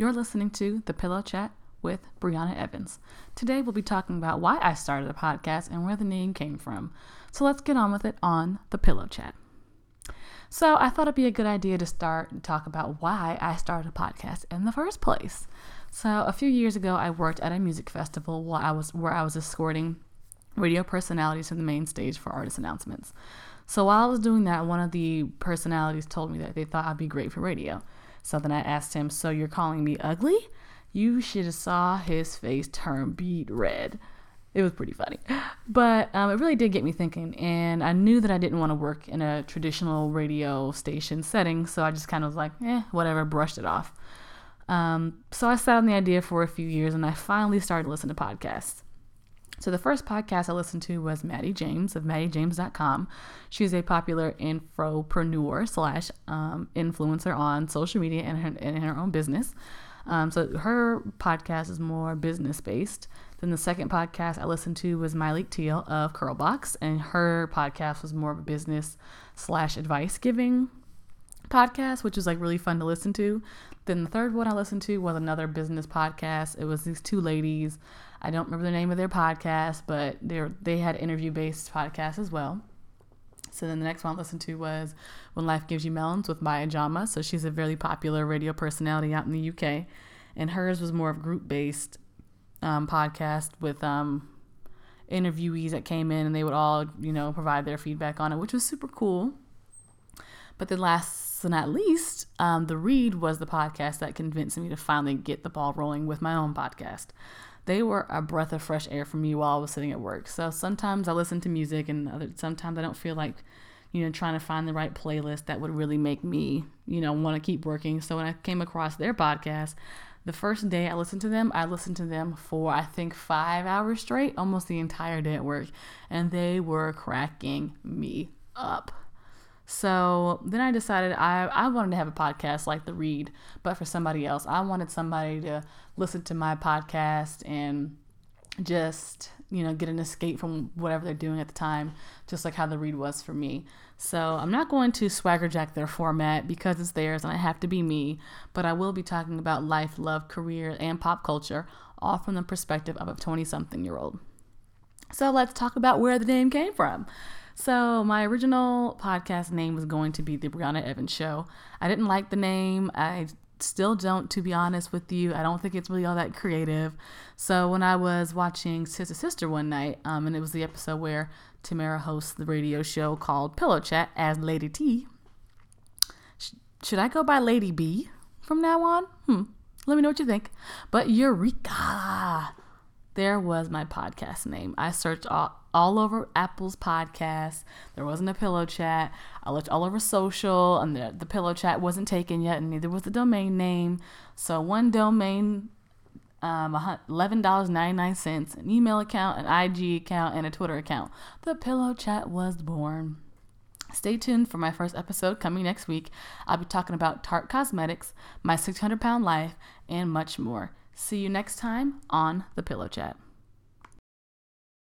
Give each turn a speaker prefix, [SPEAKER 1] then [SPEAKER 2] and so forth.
[SPEAKER 1] You're listening to The Pillow Chat with Brianna Evans. Today we'll be talking about why I started a podcast and where the name came from. So let's get on with it on The Pillow Chat. So I thought it'd be a good idea to start and talk about why I started a podcast in the first place. So a few years ago, I worked at a music festival while I was where I was escorting radio personalities to the main stage for artist announcements. So while I was doing that, one of the personalities told me that they thought I'd be great for radio. So then I asked him, "So you're calling me ugly?" You should have saw his face turn beet red. It was pretty funny, but um, it really did get me thinking. And I knew that I didn't want to work in a traditional radio station setting, so I just kind of was like, "Eh, whatever," brushed it off. Um, so I sat on the idea for a few years, and I finally started listening to podcasts. So the first podcast I listened to was Maddie James of MaddieJames.com. She's a popular infopreneur slash um, influencer on social media and, her, and in her own business. Um, so her podcast is more business based. Then the second podcast I listened to was Myleik Teele of Curlbox, and her podcast was more of a business slash advice giving podcast, which was like really fun to listen to. Then the third one I listened to was another business podcast. It was these two ladies. I don't remember the name of their podcast, but they they had interview based podcasts as well. So then the next one I listened to was When Life Gives You Melons with Maya Jama. So she's a very popular radio personality out in the UK, and hers was more of a group based um, podcast with um, interviewees that came in and they would all you know provide their feedback on it, which was super cool. But then last but not least, um, the Read was the podcast that convinced me to finally get the ball rolling with my own podcast they were a breath of fresh air for me while I was sitting at work. So sometimes I listen to music, and other, sometimes I don't feel like, you know, trying to find the right playlist that would really make me, you know, want to keep working. So when I came across their podcast, the first day I listened to them, I listened to them for I think five hours straight, almost the entire day at work, and they were cracking me up. So then I decided I, I wanted to have a podcast like The Read, but for somebody else. I wanted somebody to listen to my podcast and just, you know, get an escape from whatever they're doing at the time, just like how The Read was for me. So I'm not going to swagger jack their format because it's theirs and I have to be me, but I will be talking about life, love, career, and pop culture, all from the perspective of a 20 something year old. So let's talk about where the name came from. So, my original podcast name was going to be The Brianna Evans Show. I didn't like the name. I still don't, to be honest with you. I don't think it's really all that creative. So, when I was watching Sister Sister one night, um, and it was the episode where Tamera hosts the radio show called Pillow Chat as Lady T, sh- should I go by Lady B from now on? Hmm. Let me know what you think. But Eureka! There was my podcast name. I searched all all over Apple's podcast. There wasn't a pillow chat. I looked all over social, and the, the pillow chat wasn't taken yet, and neither was the domain name. So one domain, um, eleven dollars ninety nine cents, an email account, an IG account, and a Twitter account. The pillow chat was born. Stay tuned for my first episode coming next week. I'll be talking about Tarte Cosmetics, my 600 pound life, and much more. See you next time on the Pillow Chat.